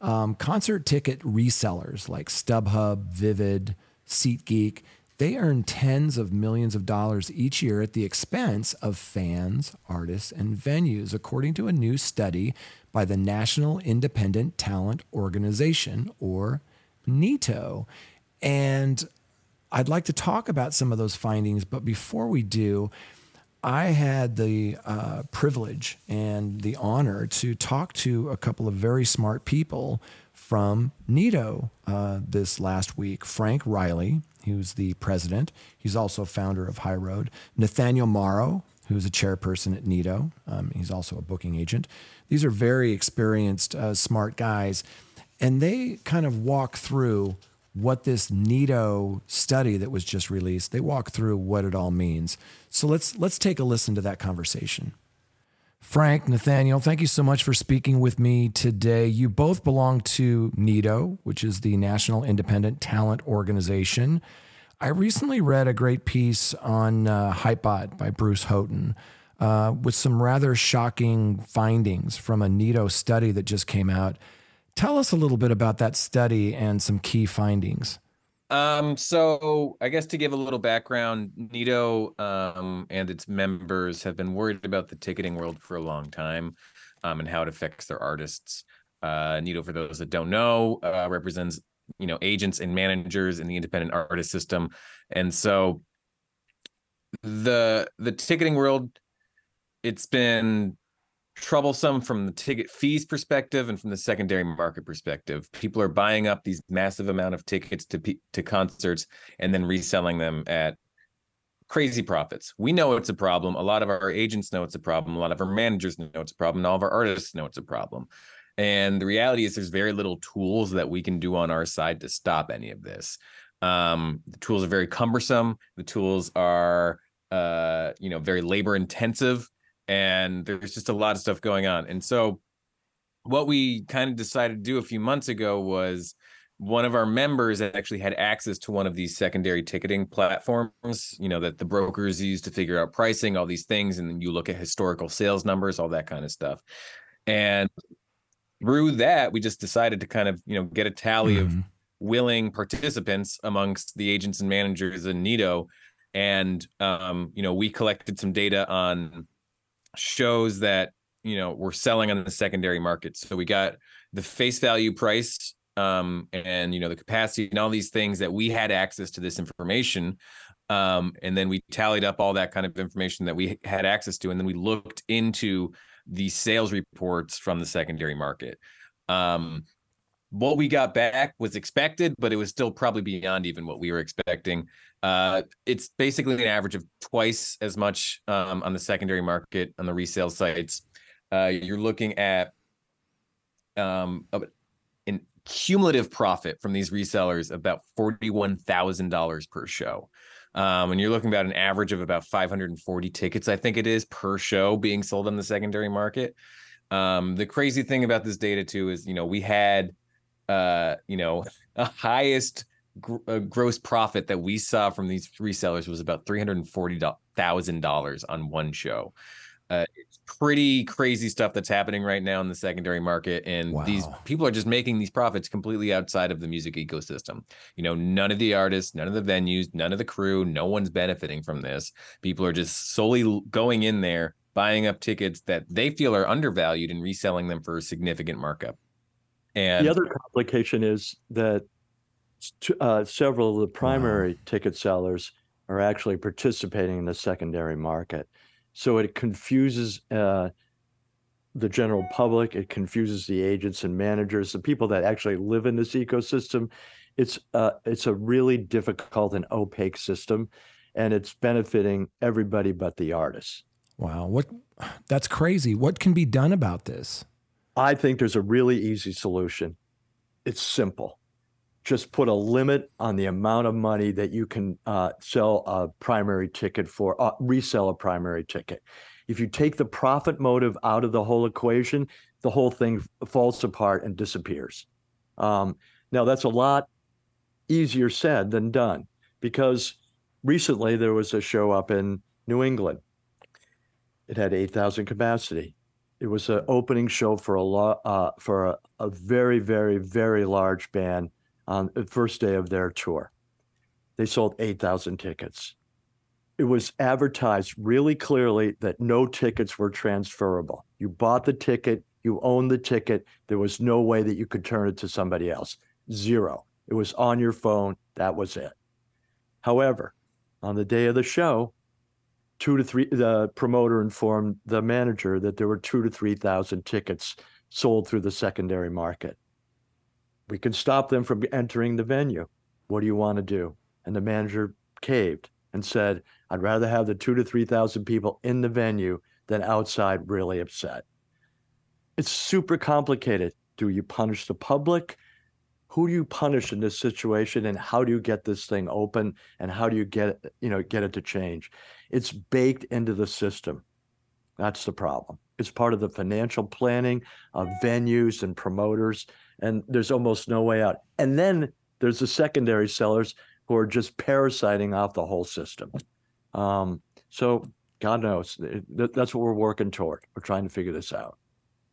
Um, concert ticket resellers like StubHub, Vivid, SeatGeek, they earn tens of millions of dollars each year at the expense of fans, artists, and venues, according to a new study by the National Independent Talent Organization, or NITO. And I'd like to talk about some of those findings, but before we do, I had the uh, privilege and the honor to talk to a couple of very smart people from NITO uh, this last week. Frank Riley, who's the president, he's also founder of High Road. Nathaniel Morrow, who's a chairperson at NITO, um, he's also a booking agent. These are very experienced, uh, smart guys, and they kind of walk through what this NITO study that was just released, they walk through what it all means. So let's let's take a listen to that conversation. Frank, Nathaniel, thank you so much for speaking with me today. You both belong to NITO, which is the National Independent Talent Organization. I recently read a great piece on uh, Hypebot by Bruce Houghton uh, with some rather shocking findings from a NITO study that just came out. Tell us a little bit about that study and some key findings. Um, so I guess to give a little background, NITO um, and its members have been worried about the ticketing world for a long time um, and how it affects their artists. Uh, NITO, for those that don't know, uh, represents you know agents and managers in the independent artist system, and so the the ticketing world, it's been troublesome from the ticket fees perspective and from the secondary market perspective. People are buying up these massive amount of tickets to to concerts and then reselling them at crazy profits. We know it's a problem. A lot of our agents know it's a problem. A lot of our managers know it's a problem. All of our artists know it's a problem. And the reality is there's very little tools that we can do on our side to stop any of this. Um, the tools are very cumbersome. The tools are uh, you know, very labor intensive and there's just a lot of stuff going on. And so what we kind of decided to do a few months ago was one of our members actually had access to one of these secondary ticketing platforms, you know, that the brokers use to figure out pricing, all these things. And then you look at historical sales numbers, all that kind of stuff. And through that, we just decided to kind of, you know, get a tally of Mhm. willing participants amongst the agents and managers in NITO. And, um, you know, we collected some data on shows that you know we're selling on the secondary market. So we got the face value price um and you know the capacity and all these things that we had access to this information um and then we tallied up all that kind of information that we had access to and then we looked into the sales reports from the secondary market. Um what we got back was expected but it was still probably beyond even what we were expecting uh, it's basically an average of twice as much um, on the secondary market on the resale sites. Uh, you're looking at um, an cumulative profit from these resellers about forty-one thousand dollars per show. Um, and you're looking about an average of about 540 tickets, I think it is per show being sold on the secondary market. Um, the crazy thing about this data too is, you know, we had, uh, you know, highest gr- uh, gross profit that we saw from these resellers was about three hundred and forty thousand dollars on one show. Uh, it's pretty crazy stuff that's happening right now in the secondary market and these people are just making these profits completely outside of the music ecosystem. You know none of the artists none of the venues none of the crew no one's benefiting from this. People are just solely going in there buying up tickets that they feel are undervalued and reselling them for a significant markup and the other complication is that uh, several of the primary ticket sellers are actually participating in the secondary market. So it confuses uh, the general public. It confuses the agents and managers, the people that actually live in this ecosystem. It's uh, it's a really difficult and opaque system, and it's benefiting everybody but the artists. Wow. What? That's crazy. What can be done about this? I think there's a really easy solution. It's simple. Just put a limit on the amount of money that you can uh, sell a primary ticket for, uh, resell a primary ticket. If you take the profit motive out of the whole equation, the whole thing falls apart and disappears. Um, now, that's a lot easier said than done because recently there was a show up in New England. It had 8,000 capacity it was an opening show for a uh, for a, a very very very large band on the first day of their tour. They sold 8000 tickets. It was advertised really clearly that no tickets were transferable. You bought the ticket you owned the ticket there was no way that you could turn it to somebody else. Zero. It was on your phone that was it. However on the day of the show two to three the promoter informed the manager that there were two to three thousand tickets sold through the secondary market. We can stop them from entering the venue. What do you want to do? And the manager caved and said i'd rather have the two to three thousand people in the venue than outside really upset. It's super complicated. Do you punish the public? Who do you punish in this situation and how do you get this thing open and how do you get you know get it to change it's baked into the system. That's the problem. It's part of the financial planning of venues and promoters and there's almost no way out. And then there's the secondary sellers who are just parasiting off the whole system. Um, so god knows th- that's what we're working toward. We're trying to figure this out.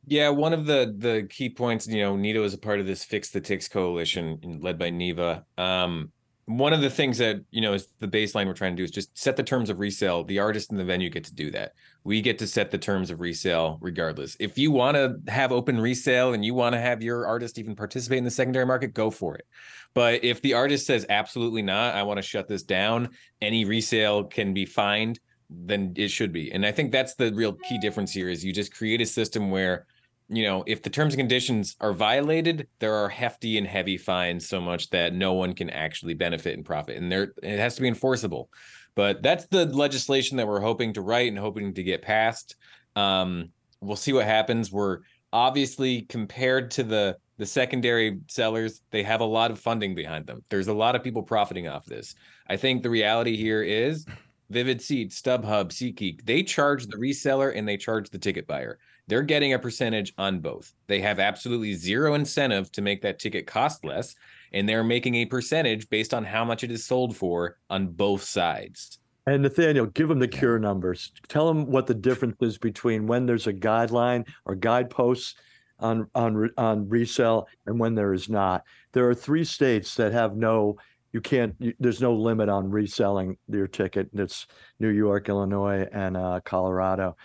Yeah, one of the the key points, you know, NITO is a part of this Fix the Tix coalition led by NIVA. Um, one of the things that you know is the baseline we're trying to do is just set the terms of resale. The artist and the venue get to do that. We get to set the terms of resale regardless. If you want to have open resale and you want to have your artist even participate in the secondary market, go for it. But if the artist says absolutely not, I want to shut this down, any resale can be fined, then it should be. And I think that's the real key difference here is you just create a system where you know, if the terms and conditions are violated, there are hefty and heavy fines so much that no one can actually benefit and profit. And there it has to be enforceable. But that's the legislation that we're hoping to write and hoping to get passed. Um, we'll see what happens. We're obviously compared to the the secondary sellers, they have a lot of funding behind them. There's a lot of people profiting off this. I think the reality here is Vivid Seats, StubHub, SeatGeek, they charge the reseller and they charge the ticket buyer they're getting a percentage on both. They have absolutely zero incentive to make that ticket cost less, and they're making a percentage based on how much it is sold for on both sides. And Nathaniel, give them the Cure numbers. Tell them what the difference is between when there's a guideline or guideposts on on on resale and when there is not. There are three states that have no. You can't. You, there's no limit on reselling your ticket. and It's New York, Illinois, and uh, Colorado.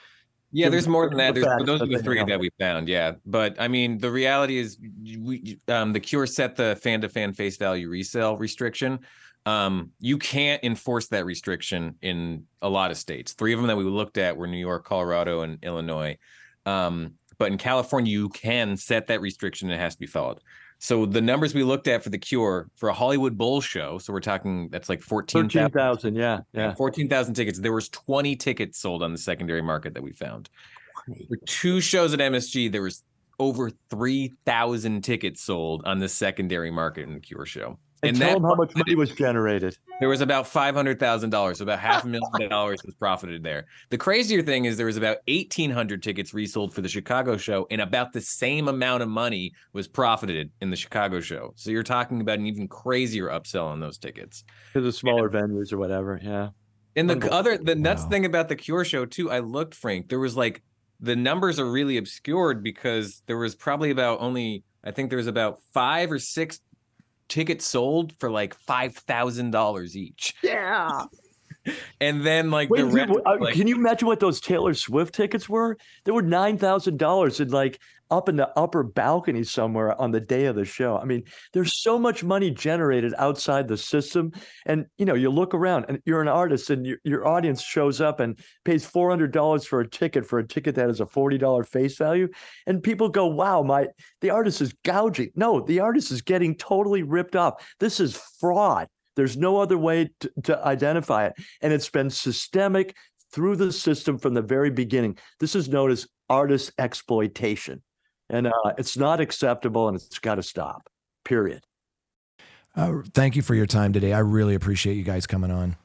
Yeah, there's more than that. Those are the three that we found. Yeah, but I mean, the reality is, we um, the Cure set the fan to fan face value resale restriction. Um, you can't enforce that restriction in a lot of states. Three of them that we looked at were New York, Colorado, and Illinois. Um, but in California, you can set that restriction and it has to be followed. So the numbers we looked at for the Cure for a Hollywood Bowl show, so we're talking that's like 14,000 Thirteen thousand. Yeah, yeah. 14,000 tickets. There was 20 tickets sold on the secondary market that we found. For two shows at MSG, there was over 3,000 tickets sold on the secondary market in the Cure show. And, tell that them how much money was generated. there was about five hundred thousand dollars, so about half a million dollars was profited there. The crazier thing is there was about eighteen hundred tickets resold for the Chicago show, and about the same amount of money was profited in the Chicago show. So you're talking about an even crazier upsell on those tickets. Because of smaller venues or whatever. Yeah. And the other, the nuts thing about the Cure show too, I looked, Frank. There was like the numbers are really obscured because there was probably about only I think there was about five or six tickets sold for like five thousand dollars each. Yeah. And then like Wait, the dude, rest, uh, like, can you imagine what those Taylor Swift tickets were? They were nine thousand dollars and like up in the upper balcony somewhere on the day of the show. I mean, there's so much money generated outside the system, and you know, you look around and you're an artist, and your, your audience shows up and pays four hundred dollars for a ticket for a ticket that has a forty dollar face value, and people go, "Wow, my the artist is gouging." No, the artist is getting totally ripped off. This is fraud. There's no other way to, to identify it. And it's been systemic through the system from the very beginning. This is known as artist exploitation. And uh, it's not acceptable and it's got to stop, period. Uh, thank you for your time today. I really appreciate you guys coming on.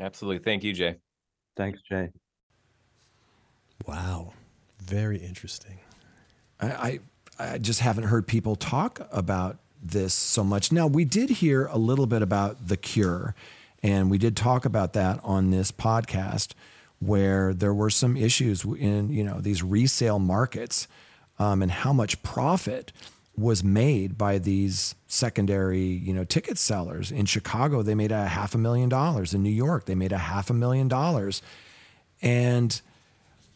absolutely. Thank you, Jay. Thanks, Jay. Wow. Very interesting. I, I I just haven't heard people talk about this so much. Now we did hear a little bit about the Cure, and we did talk about that on this podcast, where there were some issues in you know these resale markets, um, and how much profit was made by these secondary you know ticket sellers. In Chicago, they made a half a million dollars. In New York, they made a half a million dollars, and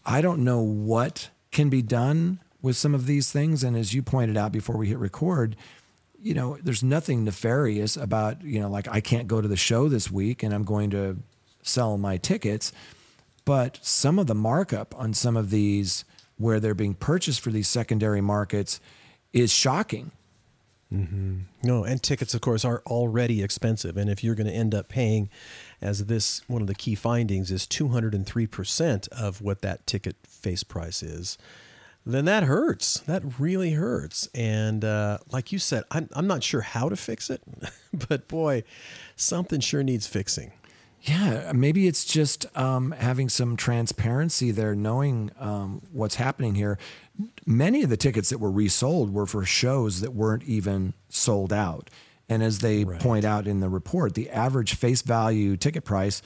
I don't know what can be done with some of these things. And as you pointed out before we hit record, you know, there's nothing nefarious about, you know, like I can't go to the show this week and I'm going to sell my tickets. But some of the markup on some of these where they're being purchased for these secondary markets is shocking. Mm-hmm. No, and tickets, of course, are already expensive. And if you're going to end up paying, as this one of the key findings is 203% of what that ticket face price is, then that hurts. That really hurts. And uh, like you said, I'm, I'm not sure how to fix it, but boy, something sure needs fixing. Yeah, maybe it's just um, having some transparency there, knowing um, what's happening here. Many of the tickets that were resold were for shows that weren't even sold out. And as they point out in the report, the average face value ticket price,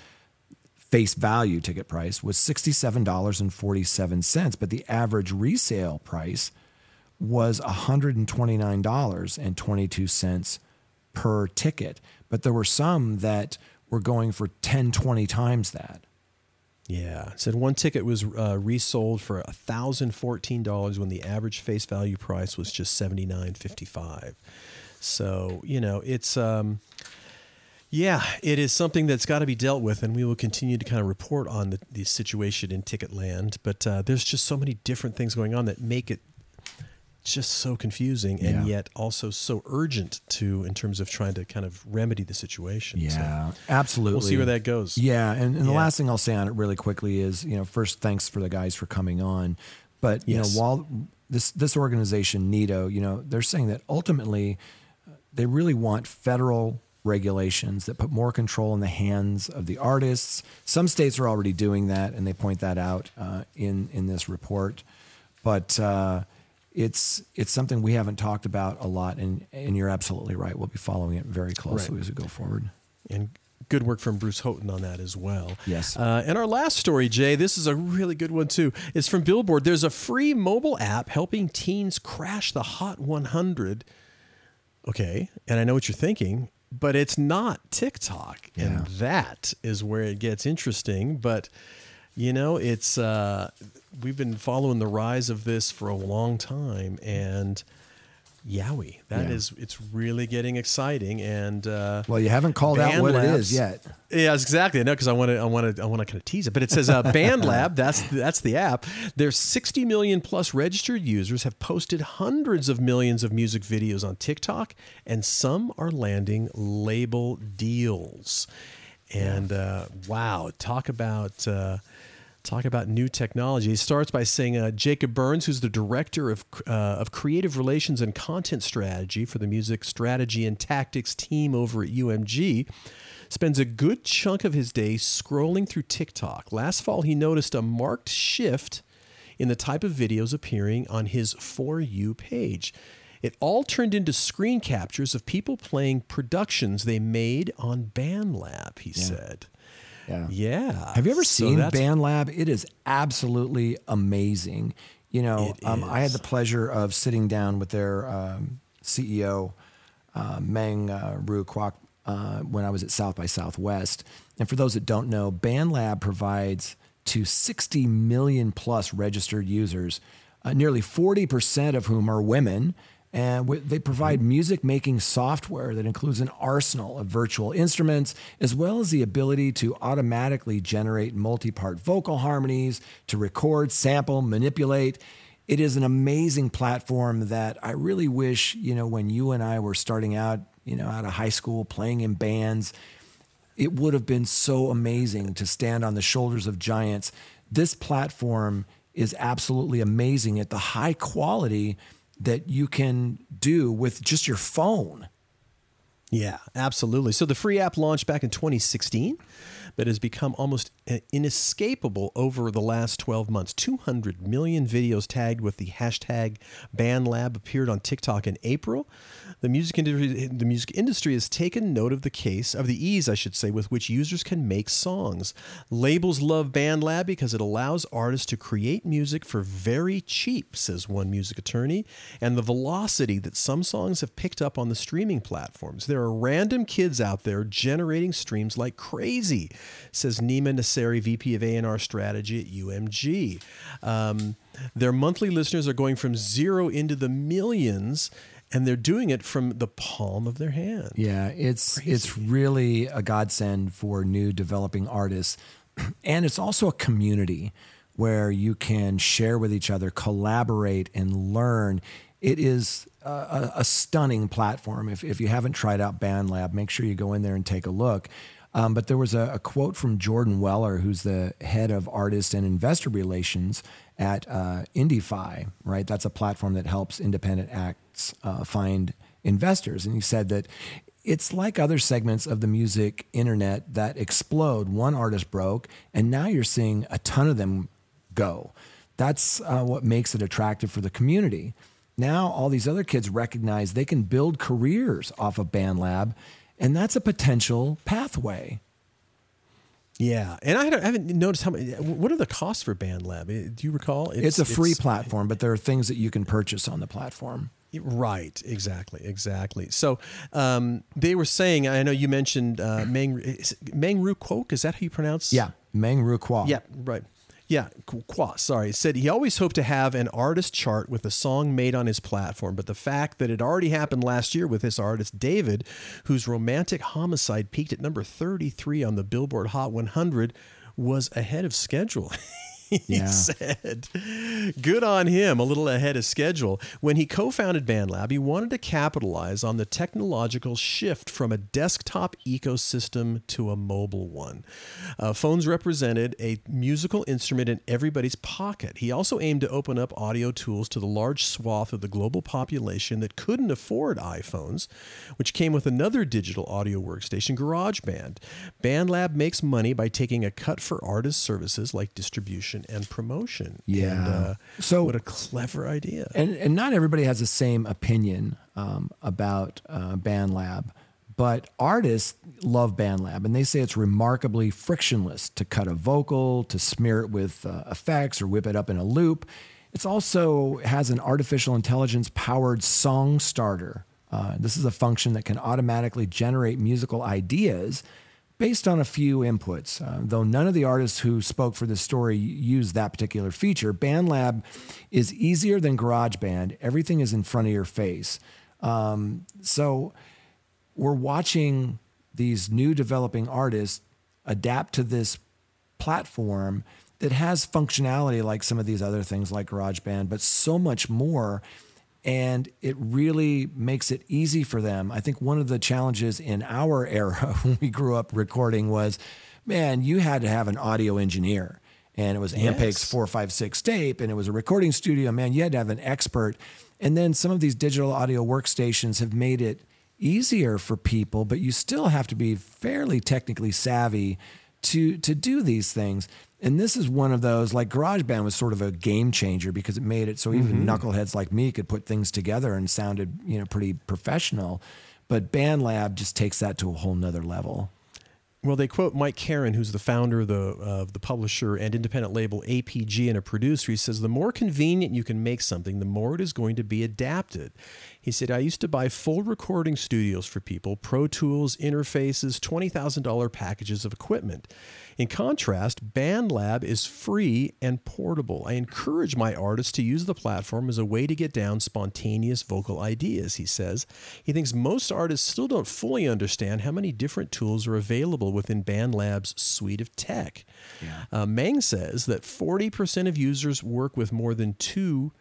face value ticket price was $67.47, but the average resale price was $129.22 per ticket. But there were some that were going for 10, 20 times that. Yeah, said one ticket was uh, resold for thousand fourteen dollars when the average face value price was just seventy nine fifty five. So you know it's um, yeah, it is something that's got to be dealt with, and we will continue to kind of report on the, the situation in Ticketland. But uh, there's just so many different things going on that make it just so confusing, and Yeah. yet also so urgent to in terms of trying to kind of remedy the situation. So Yeah, absolutely. We'll see where that goes. Yeah, and, and the last thing I'll say on it really quickly is, you know, first thanks for the guys for coming on, but you Yes. know, while this this organization NITO, you know, they're saying that ultimately uh, they really want federal regulations that put more control in the hands of the artists. Some states are already doing that, and they point that out uh, in in this report. But uh, it's it's something we haven't talked about a lot, and and you're absolutely right. We'll be following it very closely Right. as we go forward. and good work from Bruce Houghton on that as well. Yes. Uh, and our last story, Jay, this is a really good one too. It's from Billboard. There's a free mobile app helping teens crash the Hot 100. Okay, and I know what you're thinking, but it's not TikTok, and that is where it gets interesting. But you know, it's uh, we've been following the rise of this for a long time, and yowie, that Yeah. is it's really getting exciting. And uh, Well, you haven't called out what it is yet. Yeah, exactly. I know because I want to, I want to, I want to kind of tease it. But it says uh, Band Lab. That's that's the app. Their 60 million plus registered users have posted hundreds of millions of music videos on TikTok, and some are landing label deals. And uh, wow, talk about. Uh, Talk about new technology. He starts by saying uh, Jacob Burns, who's the director of uh, of creative relations and content strategy for the music strategy and tactics team over at UMG, spends a good chunk of his day scrolling through TikTok. Last fall, he noticed a marked shift in the type of videos appearing on his For You page. It all turned into screen captures of people playing productions they made on BandLab, he said. Yeah. Yeah. Have you ever So seen that's- BandLab? It is absolutely amazing. You know, um, I had the pleasure of sitting down with their um, CEO, uh, Meng uh, Ru Kuok, uh, when I was at South by Southwest. And for those that don't know, BandLab provides to 60 million plus registered users, uh, nearly 40% of whom are women. And they provide music making software that includes an arsenal of virtual instruments, as well as the ability to automatically generate multi part vocal harmonies, to record, sample, manipulate. It is an amazing platform that I really wish, you know, when you and I were starting out, you know, out of high school playing in bands, it would have been so amazing to stand on the shoulders of giants. This platform is absolutely amazing at the high quality that you can do with just your phone. Yeah, absolutely. So the free app launched back in 2016, but has become almost uh, inescapable over the last 12 months. 200 million videos tagged with the hashtag BandLab appeared on TikTok in April. The music industry, the music industry has taken note of the case of the ease, I should say, with which users can make songs. Labels love BandLab because it allows artists to create music for very cheap, says one music attorney, and the velocity that some songs have picked up on the streaming platforms. There are random kids out there generating streams like crazy, says Nima Nasseri, VP of A&R Strategy at UMG. Um, their monthly listeners are going from zero into the millions, and they're doing it from the palm of their hand. Yeah, it's it's really a godsend for new developing artists, and it's also a community where you can share with each other, collaborate, and learn. It is a, a, stunning platform. If if you haven't tried out BandLab, make sure you go in there and take a look. Um, but there was a, a quote from Jordan Weller, who's the head of artist and investor relations at uh, Indify, right? That's a platform that helps independent uh, find investors. And he said that it's like other segments of the music internet that explode. One artist broke, and now you're seeing a ton of them go. That's uh, what makes it attractive for the community. Now, all these other kids recognize they can build careers off of BandLab, and that's a potential pathway. Yeah, and I haven't- I haven't noticed how many. What are the costs for BandLab? Eh, Do you recall? It's, a free platform, but there are things that you can purchase on the platform. Right, exactly, exactly. So um, they were saying. I know you mentioned uh, Meng Meng Ru Kuok. Is that how you pronounce? Yeah, Meng Ru Kwa. Yeah, right. Yeah, Qu- Kwa. Sorry, said he always hoped to have an artist chart with a song made on his platform, but the fact that it already happened last year with this artist d4vd, whose romantic homicide peaked at number thirty-three on the Billboard Hot 100, was ahead of schedule. he Yeah. said, Good on him, a little ahead of schedule. When he co founded BandLab, he wanted to capitalize on the technological shift from a desktop ecosystem to a mobile one. Uh, phones represented a musical instrument in everybody's pocket. He also aimed to open up audio tools to the large swath of the global population that couldn't afford iPhones, which came with another digital audio workstation, GarageBand. BandLab makes money by taking a cut for artist services like distribution and promotion. Yeah. And, uh, So- what a clever idea. and and not everybody has the same opinion um, about uh, BandLab, but artists love BandLab, and they say it's remarkably frictionless to cut a vocal, to smear it with uh, effects, or whip it up in a loop. It's also has an artificial intelligence powered song starter. Uh, this is a function that can automatically generate musical ideas based on a few inputs. Uh, though none of the artists who spoke for this story used that particular feature, BandLab is easier than GarageBand. Everything is in front of your face. Um, so we're watching these new developing artists adapt to this platform that has functionality like some of these other things like GarageBand, but so much more. And it really makes it easy for them. I think one of the challenges in our era when we grew up recording was, man, you had to have an audio engineer. And it was Ampex Yes. 456 tape, and it was a recording studio. Man, you had to have an expert. And then some of these digital audio workstations have made it easier for people, but you still have to be fairly technically savvy to to do these things. And this is one of those like GarageBand was sort of a game changer because it made it so even mm-hmm. knuckleheads like me could put things together and sounded, you know, pretty professional. But BandLab just takes that to a whole nother level. Well, they quote Mike Caren, who's the founder of the, of the publisher and independent label APG and a producer. He says, The more convenient you can make something, the more it is going to be adapted. He said, I used to buy full recording studios for people, Pro Tools, interfaces, $20,000 packages of equipment. In contrast, BandLab is free and portable. I encourage my artists to use the platform as a way to get down spontaneous vocal ideas, he says. He thinks most artists still don't fully understand how many different tools are available within BandLab's suite of tech. Uh, Meng says that 40% of users work with more than two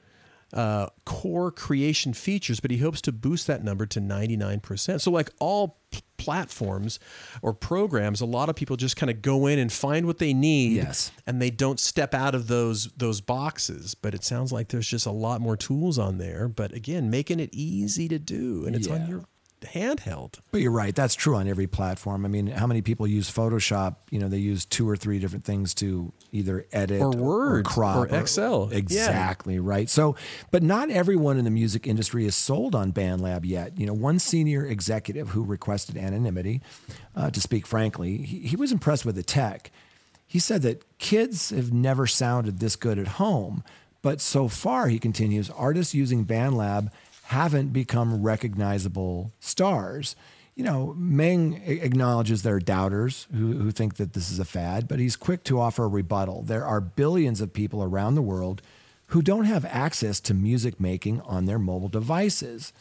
uh, core creation features, but he hopes to boost that number to 99%. So, like all p- platforms or programs, a lot of people just kind of go in and find what they need, Yes. and they don't step out of those those boxes. But it sounds like there's just a lot more tools on there. But again, making it easy to do, and it's on your handheld. But you're right. That's true on every platform. I mean, how many people use Photoshop? You know, they use two or three different things to either edit Or Word, crop or Excel. Yeah. Exactly right. So, but not everyone in the music industry is sold on BandLab yet. You know, one senior executive who requested anonymity, uh, to speak frankly, he, he was impressed with the tech. He said that kids have never sounded this good at home, but so far, he continues, artists using BandLab haven't become recognizable stars. You know, Meng acknowledges there are doubters who, who think that this is a fad, but he's quick to offer a rebuttal. There are billions of people around the world who don't have access to music making on their mobile devices.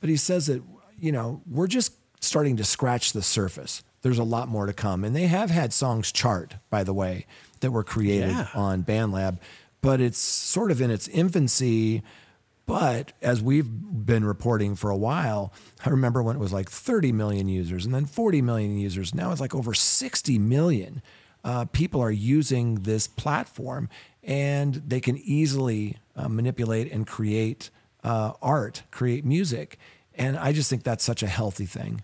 But he says that, you know, we're just starting to scratch the surface. There's a lot more to come. And they have had songs chart, by the way, that were created Yeah. on BandLab, but it's sort of in its infancy. But as we've been reporting for a while, I remember when it was like 30 million users and then 40 million users. Now it's like over 60 million uh, people are using this platform and they can easily uh, manipulate and create uh, art, create music. And I just think that's such a healthy thing.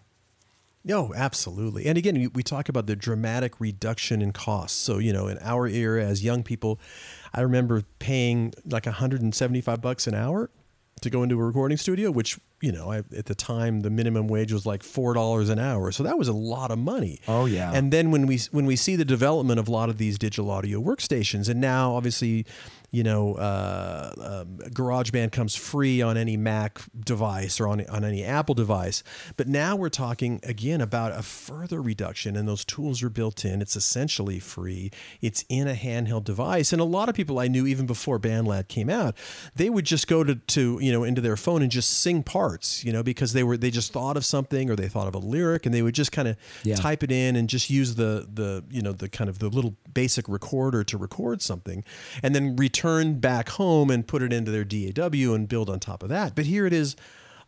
No, absolutely. And again, we- we talk about the dramatic reduction in costs. So, you know, in our era as young people, I remember paying like 175 bucks an hour to go into a recording studio, which, you know, I, at the time the minimum wage was like $4 an hour. So that was a lot of money. Oh, yeah. And then when we when we see the development of a lot of these digital audio workstations, and now obviously, you know, uh, um, GarageBand comes free on any Mac device or on on any Apple device, but now we're talking again about a further reduction, and those tools are built in. It's essentially free. It's in a handheld device, and a lot of people I knew even before BandLab came out, they would just go to to you know into their phone and just sing parts, you know, because they were they just thought of something or they thought of a lyric, and they would just kind of Yeah. type it in and just use the the you know the kind of the little basic recorder to record something and then return back home and put it into their DAW and build on top of that. But here it is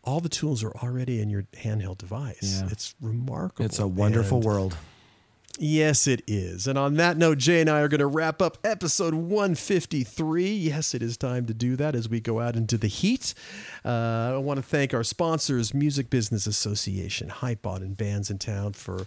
all the tools are already in your handheld device. Yeah. It's remarkable. It's a wonderful And- world. Yes, it is. And on that note, Jay and I are going to wrap up episode 153. Yes, it is time to do that as we go out into the heat. Uh, I want to thank our sponsors, Music Business Association, Hypebot, and Bandsintown for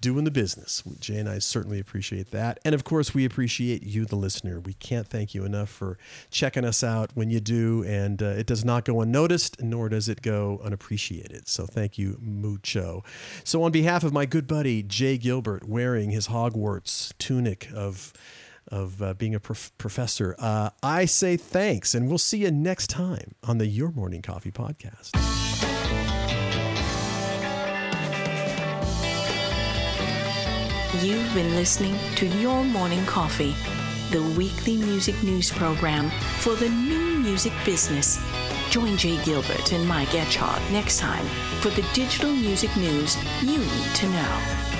doing the business. Jay and I certainly appreciate that. And of course, we appreciate you, the listener. We can't thank you enough for checking us out when you do. And uh, it does not go unnoticed, nor does it go unappreciated. So thank you, mucho. So, on behalf of my good buddy, Jay Gilbert, wearing his Hogwarts tunic of of uh, being a prof- professor, uh, I say thanks, and we'll see you next time on the Your Morning Coffee podcast. You've been listening to Your Morning Coffee, the weekly music news program for the new music business. Join Jay Gilbert and Mike Etchart next time for the digital music news you need to know.